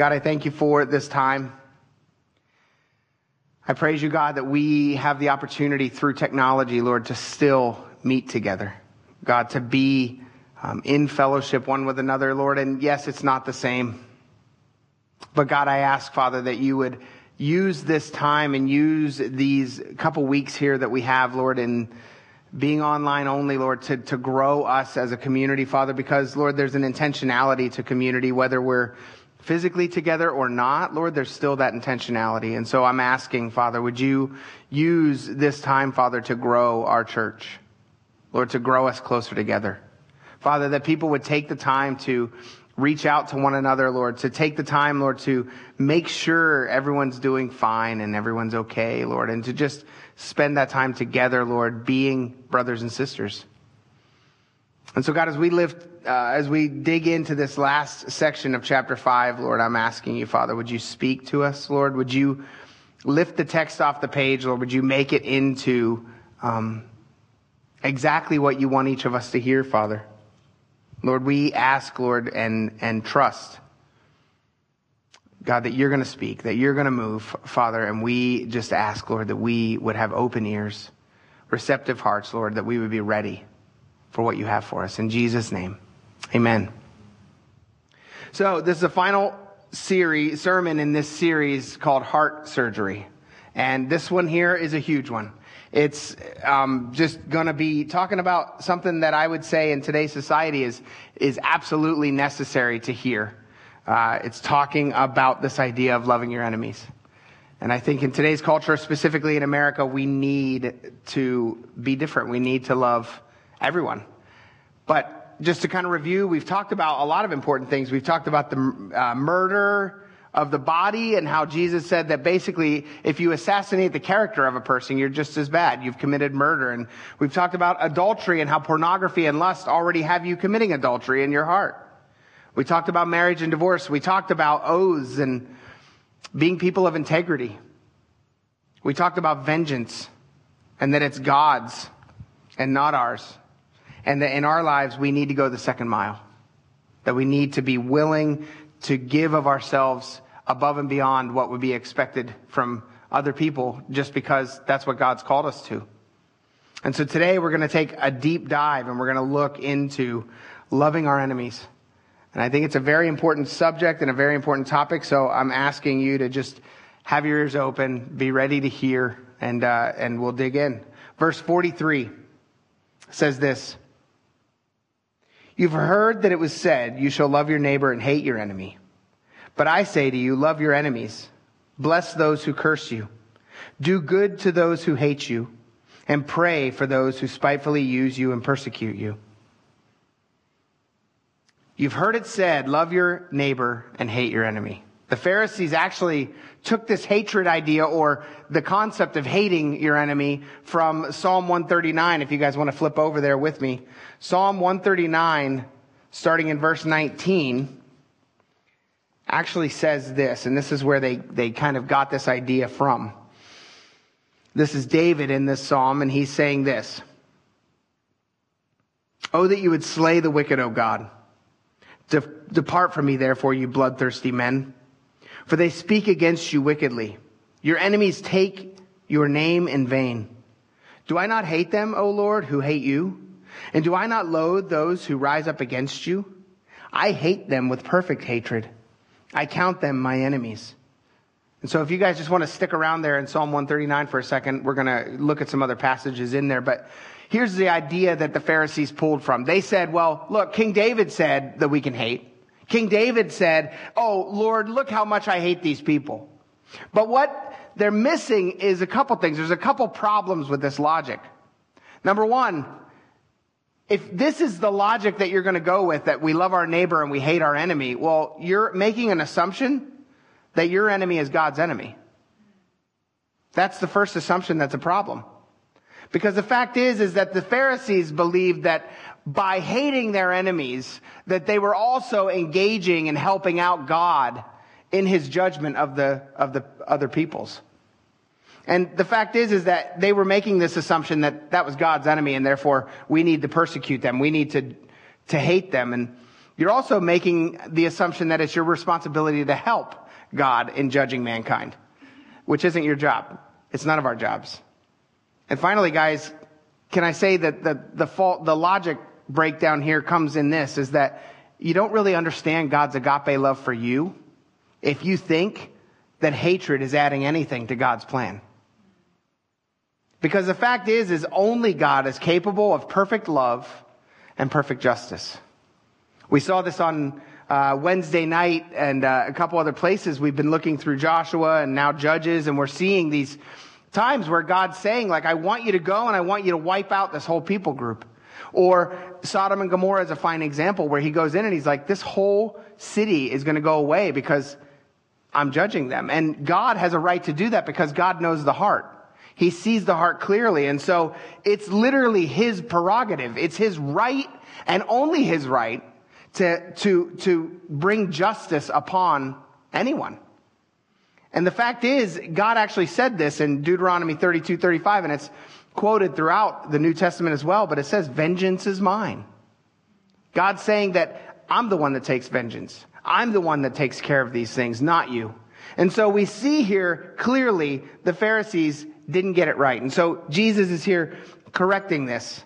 God, I thank you for this time. I praise you, God, that we have the opportunity through technology, Lord, to still meet together. God, to be um, in fellowship one with another, Lord. And yes, it's not the same. But God, I ask, Father, that you would use this time and use these couple weeks here that we have, Lord, in being online only, Lord, to, to grow us as a community, Father, because, Lord, there's an intentionality to community, whether we're physically together or not, Lord, there's still that intentionality. And so I'm asking, Father, would you use this time, Father, to grow our church? Lord, to grow us closer together. Father, that people would take the time to reach out to one another, Lord, to take the time, Lord, to make sure everyone's doing fine and everyone's okay, Lord, and to just spend that time together, Lord, being brothers and sisters. And so, God, as we live, uh, as we dig into this last section of chapter five, Lord, I'm asking you, Father, would you speak to us, Lord? Would you lift the text off the page, Lord? Would you make it into um, exactly what you want each of us to hear, Father? Lord, we ask, Lord, and, and trust, God, that you're going to speak, that you're going to move, Father, and we just ask, Lord, that we would have open ears, receptive hearts, Lord, that we would be ready for what you have for us. In Jesus' name, amen. So this is the final series, sermon in this series called Heart Surgery. And this one here is a huge one. It's um, just going to be talking about something that I would say in today's society is is absolutely necessary to hear. Uh, it's talking about this idea of loving your enemies, and I think in today's culture, specifically in America, we need to be different. We need to love everyone. But just to kind of review, we've talked about a lot of important things. We've talked about the uh, murder of the body and how Jesus said that basically if you assassinate the character of a person, you're just as bad. You've committed murder. And we've talked about adultery and how pornography and lust already have you committing adultery in your heart. We talked about marriage and divorce. We talked about oaths and being people of integrity. We talked about vengeance and that it's God's and not ours. And that in our lives, we need to go the second mile. That we need to be willing to give of ourselves above and beyond what would be expected from other people just because that's what God's called us to. And so today we're going to take a deep dive and we're going to look into loving our enemies. And I think it's a very important subject and a very important topic. So I'm asking you to just have your ears open, be ready to hear, and, uh, and we'll dig in. Verse 43 says this. You've heard that it was said, You shall love your neighbor and hate your enemy. But I say to you, love your enemies. Bless those who curse you. Do good to those who hate you. And pray for those who spitefully use you and persecute you. You've heard it said, love your neighbor and hate your enemy. The Pharisees actually took this hatred idea or the concept of hating your enemy from Psalm 139. If you guys want to flip over there with me. Psalm 139, starting in verse 19, actually says this, and this is where they, they kind of got this idea from. This is David in this psalm, and he's saying this. Oh, that you would slay the wicked, O God. De- depart from me, therefore, you bloodthirsty men for they speak against you wickedly. Your enemies take your name in vain. Do I not hate them, O Lord, who hate you? And do I not loathe those who rise up against you? I hate them with perfect hatred. I count them my enemies. And so if you guys just want to stick around there in Psalm 139 for a second, we're going to look at some other passages in there. But here's the idea that the Pharisees pulled from. They said, well, look, King David said that we can hate. King David said, Oh, Lord, look how much I hate these people. But what they're missing is a couple things. There's a couple problems with this logic. Number one, if this is the logic that you're going to go with, that we love our neighbor and we hate our enemy, well, you're making an assumption that your enemy is God's enemy. That's the first assumption that's a problem. Because the fact is, is that the Pharisees believed that by hating their enemies, that they were also engaging and helping out God in his judgment of the, of the other peoples. And the fact is, is that they were making this assumption that that was God's enemy and therefore we need to persecute them. We need to, to hate them. And you're also making the assumption that it's your responsibility to help God in judging mankind, which isn't your job. It's none of our jobs. And finally, guys, can I say that the, the fault, the logic breakdown here comes in this is that you don't really understand God's agape love for you if you think that hatred is adding anything to God's plan. Because the fact is, is only God is capable of perfect love and perfect justice. We saw this on uh, Wednesday night and uh, a couple other places. We've been looking through Joshua and now Judges, and we're seeing these times where God's saying, like, I want you to go and I want you to wipe out this whole people group. Or Sodom and Gomorrah is a fine example where he goes in and he's like, this whole city is going to go away because I'm judging them. And God has a right to do that because God knows the heart. He sees the heart clearly. And so it's literally his prerogative. It's his right and only his right to, to, to bring justice upon anyone. And the fact is, God actually said this in Deuteronomy 32, 35, and it's quoted throughout the New Testament as well, but it says, vengeance is mine. God's saying that I'm the one that takes vengeance. I'm the one that takes care of these things, not you. And so we see here clearly the Pharisees didn't get it right. And so Jesus is here correcting this.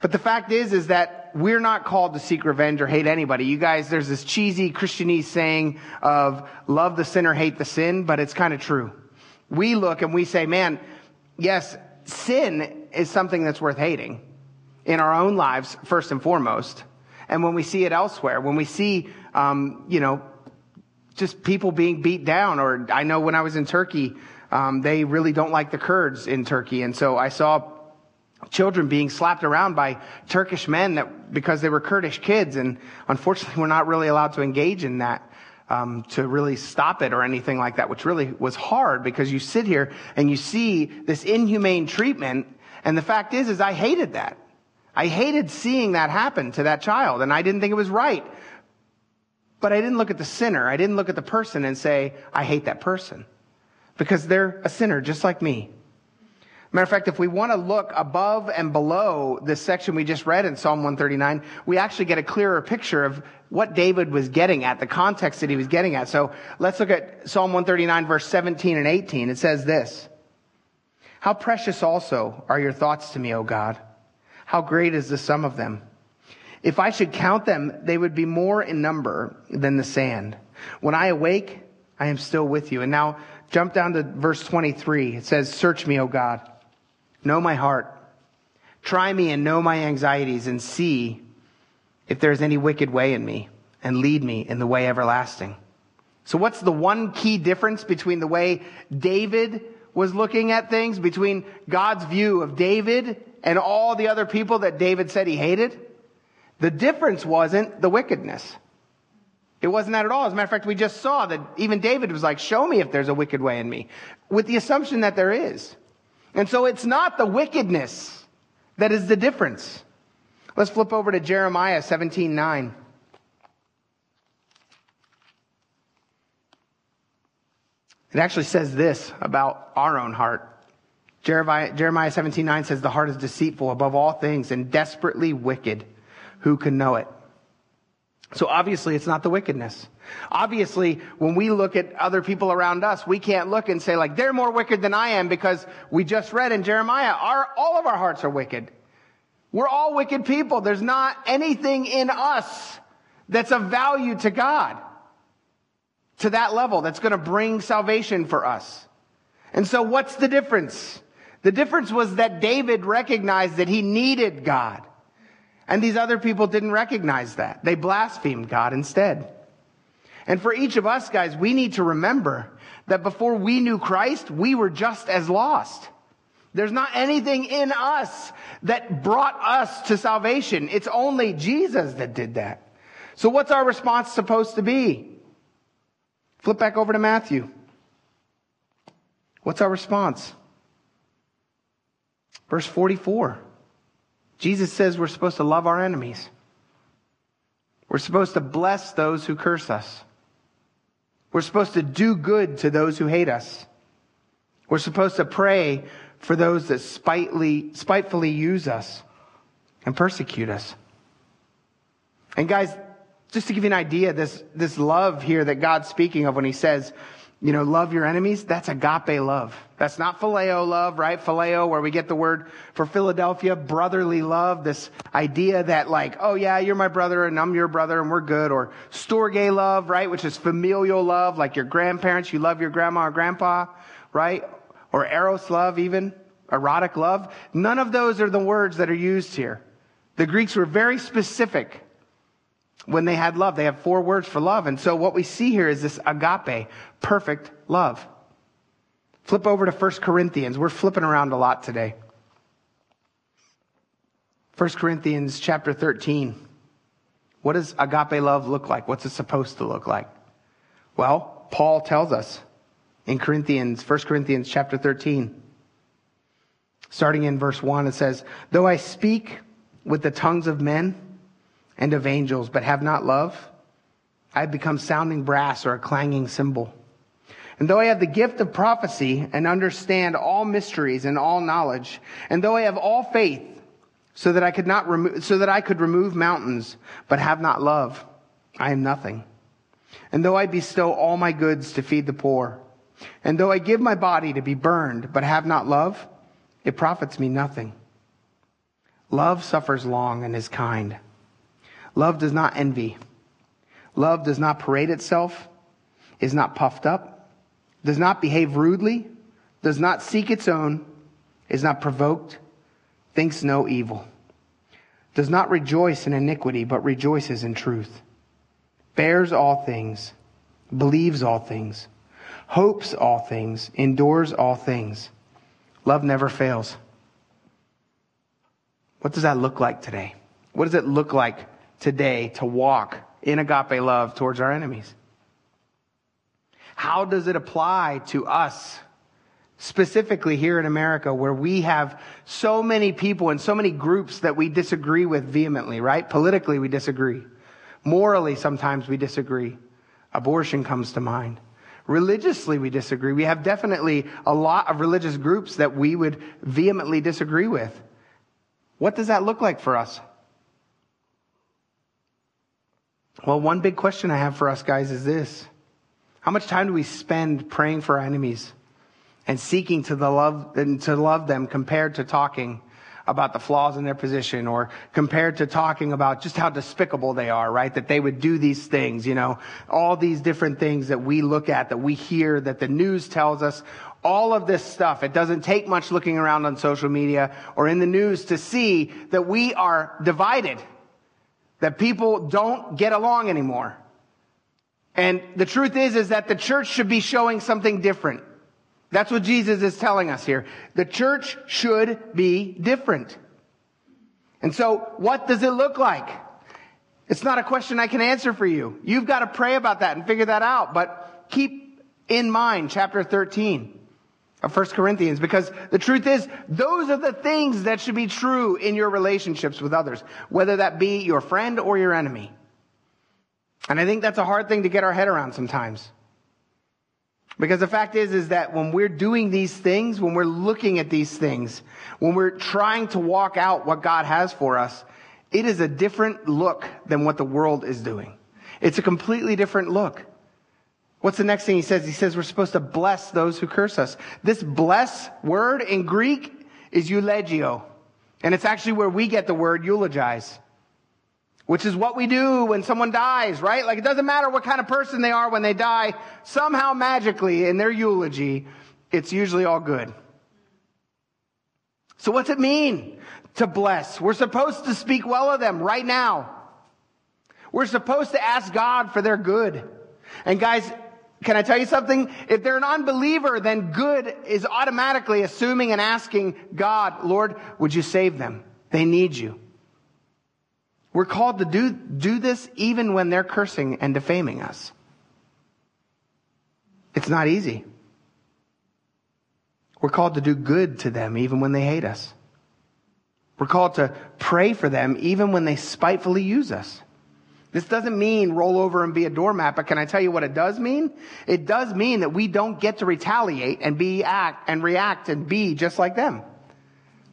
But the fact is, is that we're not called to seek revenge or hate anybody. You guys, there's this cheesy Christianese saying of love the sinner, hate the sin, but it's kind of true. We look and we say, man, yes, sin is something that's worth hating in our own lives, first and foremost. And when we see it elsewhere, when we see, um, you know, just people being beat down, or I know when I was in Turkey, um, they really don't like the Kurds in Turkey. And so I saw children being slapped around by Turkish men that because they were Kurdish kids, and unfortunately, we're not really allowed to engage in that. Um, to really stop it or anything like that, which really was hard because you sit here and you see this inhumane treatment, and the fact is, is I hated that. I hated seeing that happen to that child, and I didn't think it was right. But I didn't look at the sinner. I didn't look at the person and say, I hate that person. Because they're a sinner just like me. Matter of fact, if we want to look above and below this section we just read in Psalm 139, we actually get a clearer picture of what David was getting at, the context that he was getting at. So let's look at Psalm 139 verse 17 and 18. It says this, How precious also are your thoughts to me, O God. How great is the sum of them. If I should count them, they would be more in number than the sand. When I awake, I am still with you. And now jump down to verse 23. It says, Search me, O God Know my heart. Try me and know my anxieties and see if there's any wicked way in me and lead me in the way everlasting. So what's the one key difference between the way David was looking at things, between God's view of David and all the other people that David said he hated? The difference wasn't the wickedness. It wasn't that at all. As a matter of fact, we just saw that even David was like, show me if there's a wicked way in me, with the assumption that there is. And so it's not the wickedness that is the difference. Let's flip over to Jeremiah 17 9. It actually says this about our own heart. Jeremiah, Jeremiah 17 9 says, The heart is deceitful above all things and desperately wicked. Who can know it? So obviously it's not the wickedness. Obviously, when we look at other people around us, we can't look and say like, they're more wicked than I am because we just read in Jeremiah, our, all of our hearts are wicked. We're all wicked people. There's not anything in us that's of value to God to that level that's going to bring salvation for us. And so what's the difference? The difference was that David recognized that he needed God. And these other people didn't recognize that. They blasphemed God instead. And for each of us, guys, we need to remember that before we knew Christ, we were just as lost. There's not anything in us that brought us to salvation. It's only Jesus that did that. So what's our response supposed to be? Flip back over to Matthew. What's our response? Verse 44. Jesus says we're supposed to love our enemies. We're supposed to bless those who curse us. We're supposed to do good to those who hate us. We're supposed to pray for those that spitefully, spitefully use us and persecute us. And guys, Just to give you an idea, this, this love here that God's speaking of when he says, you know, love your enemies, that's agape love. That's not phileo love, right? Phileo, where we get the word for Philadelphia, brotherly love, this idea that like, oh yeah, you're my brother and I'm your brother and we're good. Or storge love, right? Which is familial love, like your grandparents, you love your grandma or grandpa, right? Or eros love even, erotic love. None of those are the words that are used here. The Greeks were very specific when they had love. They have four words for love. And so what we see here is this agape, perfect love. Flip over to 1 Corinthians. We're flipping around a lot today. 1 Corinthians chapter 13. What does agape love look like? What's it supposed to look like? Well, Paul tells us in Corinthians, 1 Corinthians chapter 13. Starting in verse 1, it says, Though I speak with the tongues of men and of angels, but have not love, I have become sounding brass or a clanging cymbal. And though I have the gift of prophecy and understand all mysteries and all knowledge, and though I have all faith so that I could not remove, so that I could remove mountains, but have not love, I am nothing. And though I bestow all my goods to feed the poor, and though I give my body to be burned, but have not love, it profits me nothing. Love suffers long and is kind. Love does not envy. Love does not parade itself, is not puffed up, does not behave rudely, does not seek its own, is not provoked, thinks no evil, does not rejoice in iniquity, but rejoices in truth, bears all things, believes all things, hopes all things, endures all things. Love never fails. What does that look like today? What does it look like today to walk in agape love towards our enemies? How does it apply to us, specifically here in America, where we have so many people and so many groups that we disagree with vehemently, right? Politically, we disagree. Morally, sometimes we disagree. Abortion comes to mind. Religiously, we disagree. We have definitely a lot of religious groups that we would vehemently disagree with. What does that look like for us? Well, one big question I have for us guys is this. How much time do we spend praying for our enemies and seeking to the love and to love them compared to talking about the flaws in their position or compared to talking about just how despicable they are, right? That they would do these things, you know, all these different things that we look at, that we hear, that the news tells us, all of this stuff. It doesn't take much looking around on social media or in the news to see that we are divided that people don't get along anymore. And the truth is, is that the church should be showing something different. That's what Jesus is telling us here. The church should be different. And so what does it look like? It's not a question I can answer for you. You've got to pray about that and figure that out. But keep in mind chapter 13 of 1 Corinthians because the truth is those are the things that should be true in your relationships with others, whether that be your friend or your enemy. And I think that's a hard thing to get our head around sometimes. Because the fact is, is that when we're doing these things, when we're looking at these things, when we're trying to walk out what God has for us, it is a different look than what the world is doing. It's a completely different look. What's the next thing he says? He says we're supposed to bless those who curse us. This bless word in Greek is eulogio. And it's actually where we get the word eulogize. Which is what we do when someone dies, right? Like it doesn't matter what kind of person they are when they die. Somehow magically in their eulogy, it's usually all good. So what's it mean to bless? We're supposed to speak well of them right now. We're supposed to ask God for their good. And guys, can I tell you something? If they're an unbeliever, then good is automatically assuming and asking God, Lord, would you save them? They need you. We're called to do, do this even when they're cursing and defaming us. It's not easy. We're called to do good to them even when they hate us. We're called to pray for them even when they spitefully use us. This doesn't mean roll over and be a doormat, but can I tell you what it does mean? It does mean that we don't get to retaliate and be act and react and be just like them.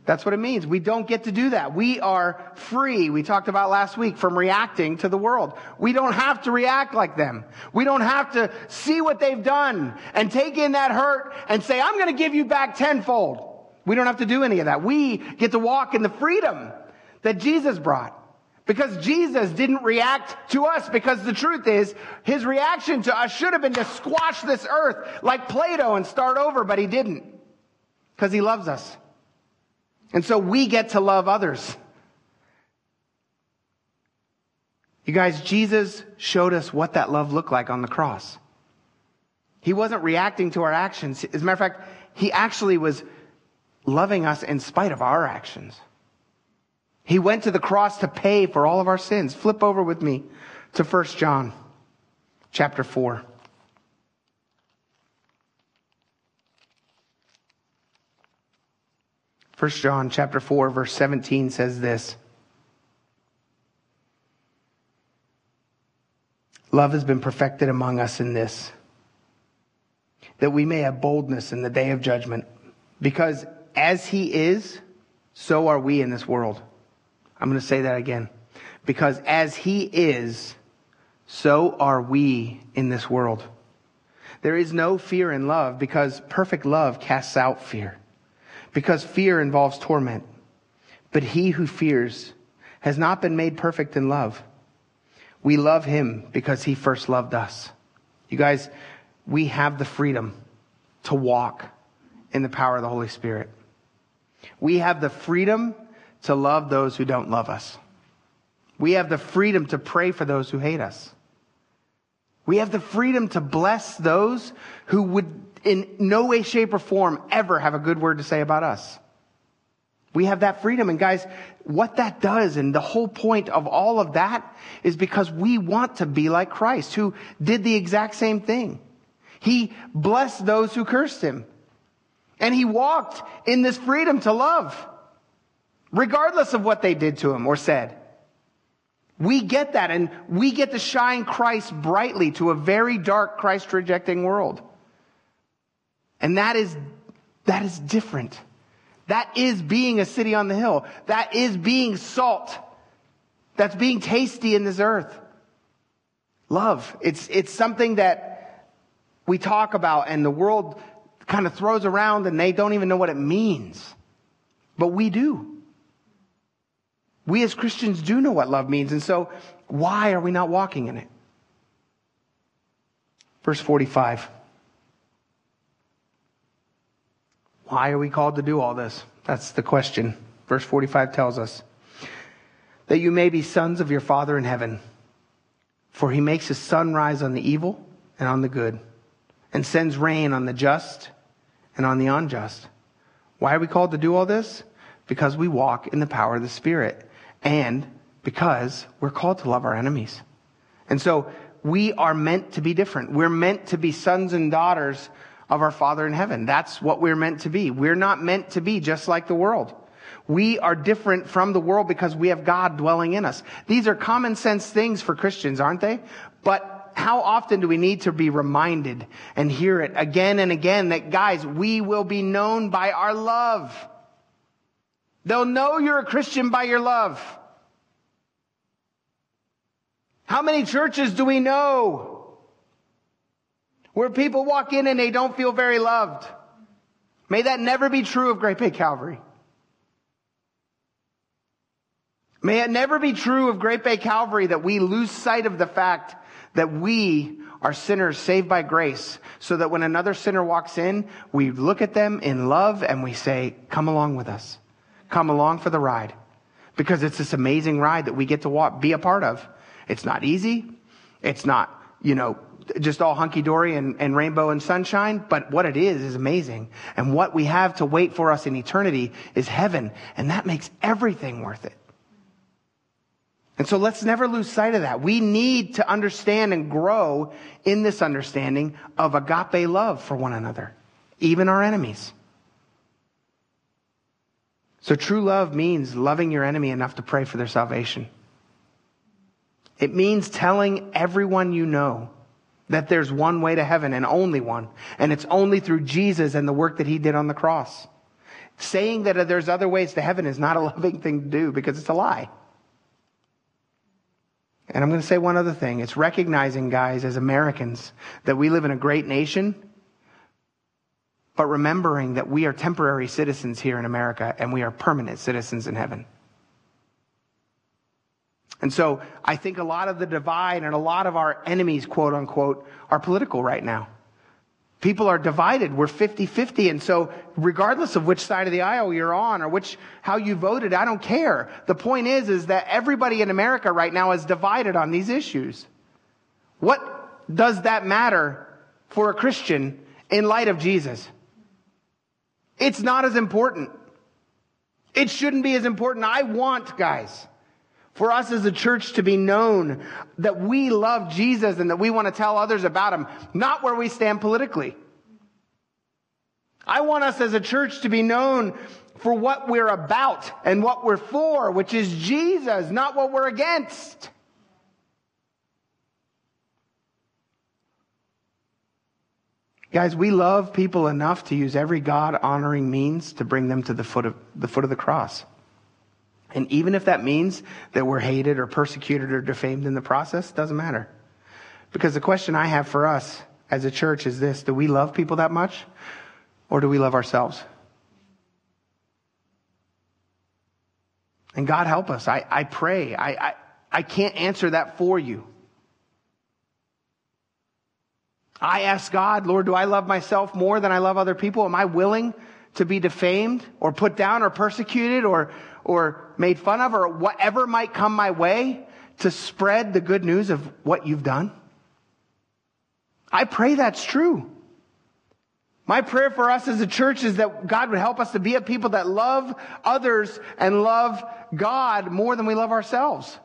That's what it means. We don't get to do that. We are free, we talked about last week, from reacting to the world. We don't have to react like them. We don't have to see what they've done and take in that hurt and say, I'm going to give you back tenfold. We don't have to do any of that. We get to walk in the freedom that Jesus brought. Because Jesus didn't react to us because the truth is, his reaction to us should have been to squash this earth like Play-Doh and start over, but he didn't. Because he loves us. And so we get to love others. You guys, Jesus showed us what that love looked like on the cross. He wasn't reacting to our actions. As a matter of fact, he actually was loving us in spite of our actions. He went to the cross to pay for all of our sins. Flip over with me to 1 John chapter 4. 1 John chapter 4 verse 17 says this. Love has been perfected among us in this, that we may have boldness in the day of judgment. Because as he is, so are we in this world. I'm going to say that again. Because as he is, so are we in this world. There is no fear in love because perfect love casts out fear because fear involves torment. But he who fears has not been made perfect in love. We love him because he first loved us. You guys, we have the freedom to walk in the power of the Holy Spirit. We have the freedom to love those who don't love us. We have the freedom to pray for those who hate us. We have the freedom to bless those who would in no way, shape, or form ever have a good word to say about us. We have that freedom. And guys, what that does, and the whole point of all of that is because we want to be like Christ, who did the exact same thing. He blessed those who cursed him. And he walked in this freedom to love, regardless of what they did to him or said. We get that, and we get to shine Christ brightly to a very dark, Christ rejecting world. And that is, that is different. That is being a city on the hill. That is being salt. That's being tasty in this earth. Love. It's, it's something that we talk about and the world kind of throws around and they don't even know what it means. But we do. We as Christians do know what love means. And so why are we not walking in it? Verse 45. Why are we called to do all this? That's the question. Verse 45 tells us that you may be sons of your Father in heaven. For he makes his sun rise on the evil and on the good, and sends rain on the just and on the unjust. Why are we called to do all this? Because we walk in the power of the Spirit, and because we're called to love our enemies. And so we are meant to be different. We're meant to be sons and daughters of our Father in heaven. That's what we're meant to be. We're not meant to be just like the world. We are different from the world because we have God dwelling in us. These are common sense things for Christians, aren't they? But how often do we need to be reminded and hear it again and again that guys, we will be known by our love. They'll know you're a Christian by your love. How many churches do we know where people walk in and they don't feel very loved. May that never be true of Great Bay Calvary. May it never be true of Great Bay Calvary that we lose sight of the fact that we are sinners saved by grace so that when another sinner walks in, we look at them in love and we say, come along with us. Come along for the ride. Because it's this amazing ride that we get to walk, be a part of. It's not easy. It's not, you know, just all hunky dory and, and rainbow and sunshine, but what it is is amazing. And what we have to wait for us in eternity is heaven, and that makes everything worth it. And so let's never lose sight of that. We need to understand and grow in this understanding of agape love for one another, even our enemies. So true love means loving your enemy enough to pray for their salvation. It means telling everyone you know that there's one way to heaven and only one. And it's only through Jesus and the work that he did on the cross. Saying that there's other ways to heaven is not a loving thing to do because it's a lie. And I'm going to say one other thing. It's recognizing, guys, as Americans, that we live in a great nation, but remembering that we are temporary citizens here in America and we are permanent citizens in heaven. And so I think a lot of the divide and a lot of our enemies, quote unquote, are political right now. People are divided. We're 50-50. And so regardless of which side of the aisle you're on or which, how you voted, I don't care. The point is, is that everybody in America right now is divided on these issues. What does that matter for a Christian in light of Jesus? It's not as important. It shouldn't be as important. I want, guys, for us as a church to be known that we love Jesus and that we want to tell others about him, not where we stand politically. I want us as a church to be known for what we're about and what we're for, which is Jesus, not what we're against. Guys, we love people enough to use every God honoring means to bring them to the foot of the foot of the cross. And even if that means that we're hated or persecuted or defamed in the process, doesn't matter. Because the question I have for us as a church is this, do we love people that much or do we love ourselves? And God help us. I, I pray. I, I, I can't answer that for you. I ask God, Lord, do I love myself more than I love other people? Am I willing to be defamed or put down or persecuted or, or made fun of or whatever might come my way to spread the good news of what you've done? I pray that's true. My prayer for us as a church is that God would help us to be a people that love others and love God more than we love ourselves.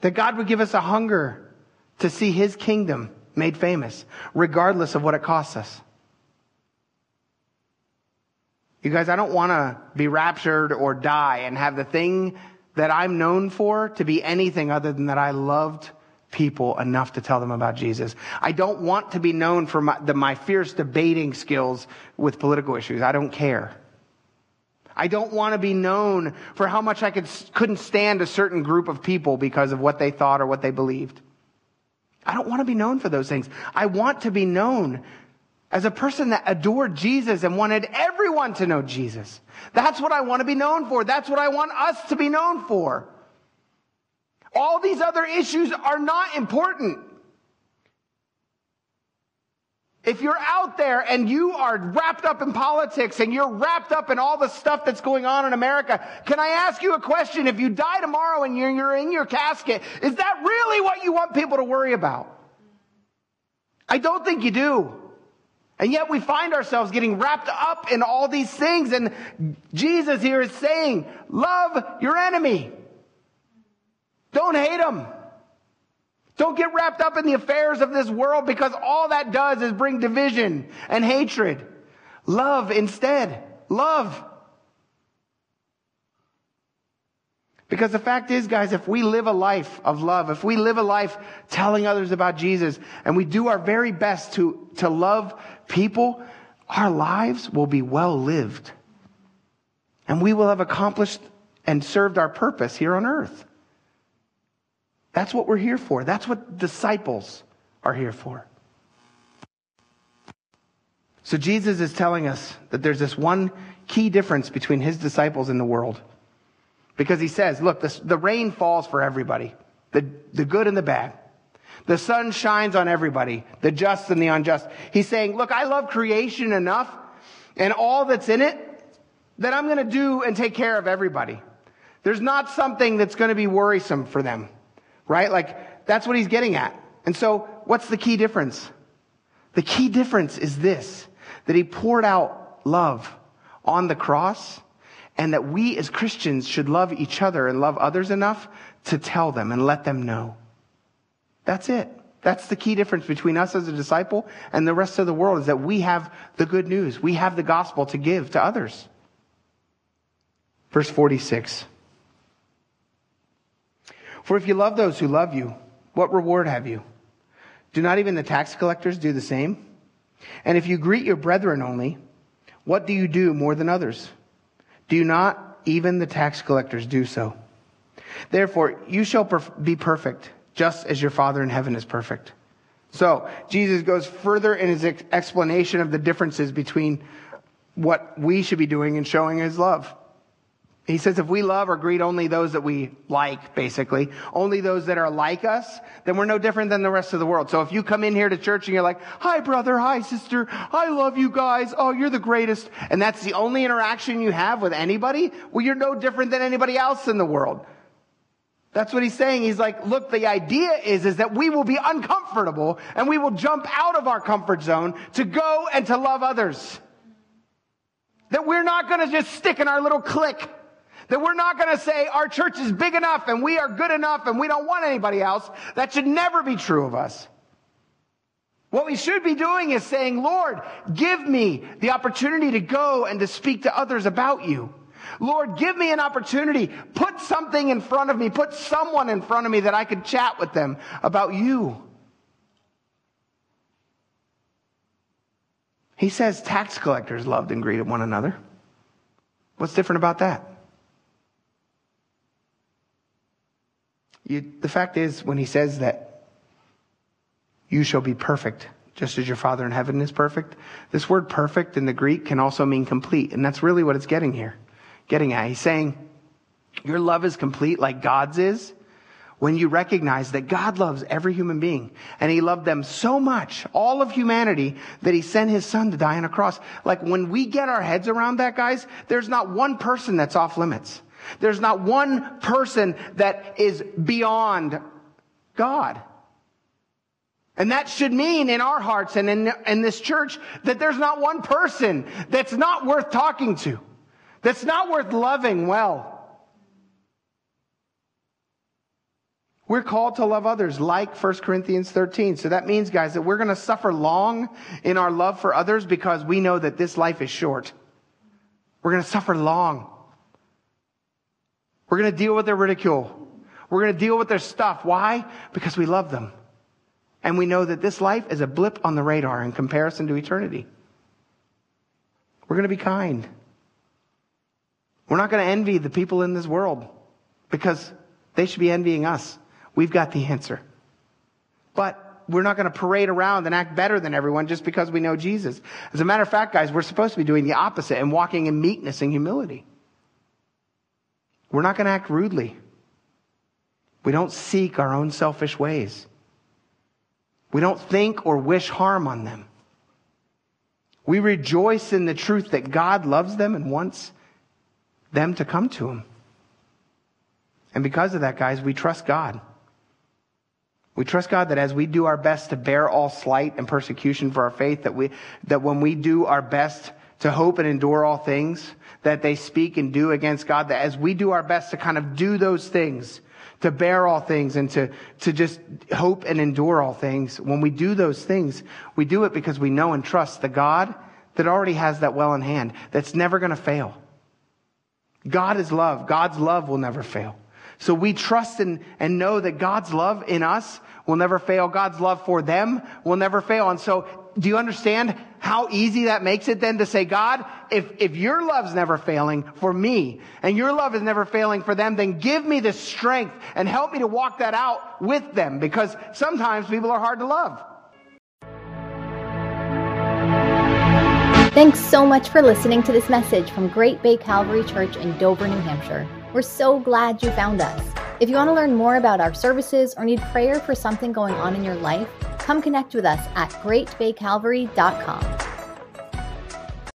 That God would give us a hunger to see His kingdom made famous, regardless of what it costs us. You guys, I don't want to be raptured or die and have the thing that I'm known for to be anything other than that I loved people enough to tell them about Jesus. I don't want to be known for my, the, my fierce debating skills with political issues. I don't care. I don't want to be known for how much I could, couldn't stand a certain group of people because of what they thought or what they believed. I don't want to be known for those things. I want to be known as a person that adored Jesus and wanted everyone to know Jesus. That's what I want to be known for. That's what I want us to be known for. All these other issues are not important. If you're out there and you are wrapped up in politics and you're wrapped up in all the stuff that's going on in America, can I ask you a question? If you die tomorrow and you're, you're in your casket, is that really what you want people to worry about? I don't think you do. And yet we find ourselves getting wrapped up in all these things. And Jesus here is saying, love your enemy. Don't hate them. Don't get wrapped up in the affairs of this world because all that does is bring division and hatred. Love instead. Love. Because the fact is, guys, if we live a life of love, if we live a life telling others about Jesus, and we do our very best to, to love people, our lives will be well lived. And we will have accomplished and served our purpose here on earth. That's what we're here for. That's what disciples are here for. So Jesus is telling us that there's this one key difference between his disciples and the world. Because he says, look, the, the rain falls for everybody, the, the good and the bad. The sun shines on everybody, the just and the unjust. He's saying, look, I love creation enough and all that's in it that I'm going to do and take care of everybody. There's not something that's going to be worrisome for them, right? Like, that's what he's getting at. And so, what's the key difference? The key difference is this, that he poured out love on the cross and that we as Christians should love each other and love others enough to tell them and let them know. That's it. That's the key difference between us as a disciple and the rest of the world is that we have the good news. We have the gospel to give to others. Verse 46. For if you love those who love you, what reward have you? Do not even the tax collectors do the same? And if you greet your brethren only, what do you do more than others? Do not even the tax collectors do so? Therefore, you shall perf- be perfect, just as your Father in heaven is perfect. So, Jesus goes further in his ex- explanation of the differences between what we should be doing and showing his love. He says if we love or greet only those that we like, basically, only those that are like us, then we're no different than the rest of the world. So if you come in here to church and you're like, hi brother, hi sister, I love you guys, oh, you're the greatest, and that's the only interaction you have with anybody, well, you're no different than anybody else in the world. That's what he's saying. He's like, look, the idea is, is that we will be uncomfortable and we will jump out of our comfort zone to go and to love others. That we're not going to just stick in our little clique that we're not going to say our church is big enough and we are good enough and we don't want anybody else. That should never be true of us. What we should be doing is saying, Lord, give me the opportunity to go and to speak to others about you. Lord, give me an opportunity. Put something in front of me. Put someone in front of me that I could chat with them about you. He says tax collectors loved and greeted one another. What's different about that? You, the fact is, when he says that you shall be perfect, just as your Father in heaven is perfect, this word perfect in the Greek can also mean complete. And that's really what it's getting here. Getting at. He's saying, your love is complete like God's is when you recognize that God loves every human being and he loved them so much, all of humanity, that he sent his son to die on a cross. Like when we get our heads around that, guys, there's not one person that's off limits. There's not one person that is beyond God. And that should mean in our hearts and in, in this church that there's not one person that's not worth talking to, that's not worth loving well. We're called to love others like 1 Corinthians 13. So that means, guys, that we're going to suffer long in our love for others because we know that this life is short. We're going to suffer long. We're going to deal with their ridicule. We're going to deal with their stuff. Why? Because we love them. And we know that this life is a blip on the radar in comparison to eternity. We're going to be kind. We're not going to envy the people in this world because they should be envying us. We've got the answer. But we're not going to parade around and act better than everyone just because we know Jesus. As a matter of fact, guys, we're supposed to be doing the opposite and walking in meekness and humility. We're not going to act rudely. We don't seek our own selfish ways. We don't think or wish harm on them. We rejoice in the truth that God loves them and wants them to come to Him. And because of that, guys, we trust God. We trust God that as we do our best to bear all slight and persecution for our faith, that we, that when we do our best to hope and endure all things, that they speak and do against God, that as we do our best to kind of do those things, to bear all things and to, to just hope and endure all things, when we do those things, we do it because we know and trust the God that already has that well in hand, that's never going to fail. God is love. God's love will never fail. So we trust and, and know that God's love in us will never fail. God's love for them will never fail. And so do you understand how easy that makes it then to say, God, if, if your love's never failing for me and your love is never failing for them, then give me the strength and help me to walk that out with them because sometimes people are hard to love. Thanks so much for listening to this message from Great Bay Calvary Church in Dover, New Hampshire. We're so glad you found us. If you want to learn more about our services or need prayer for something going on in your life, come connect with us at greatbaycalvary.com.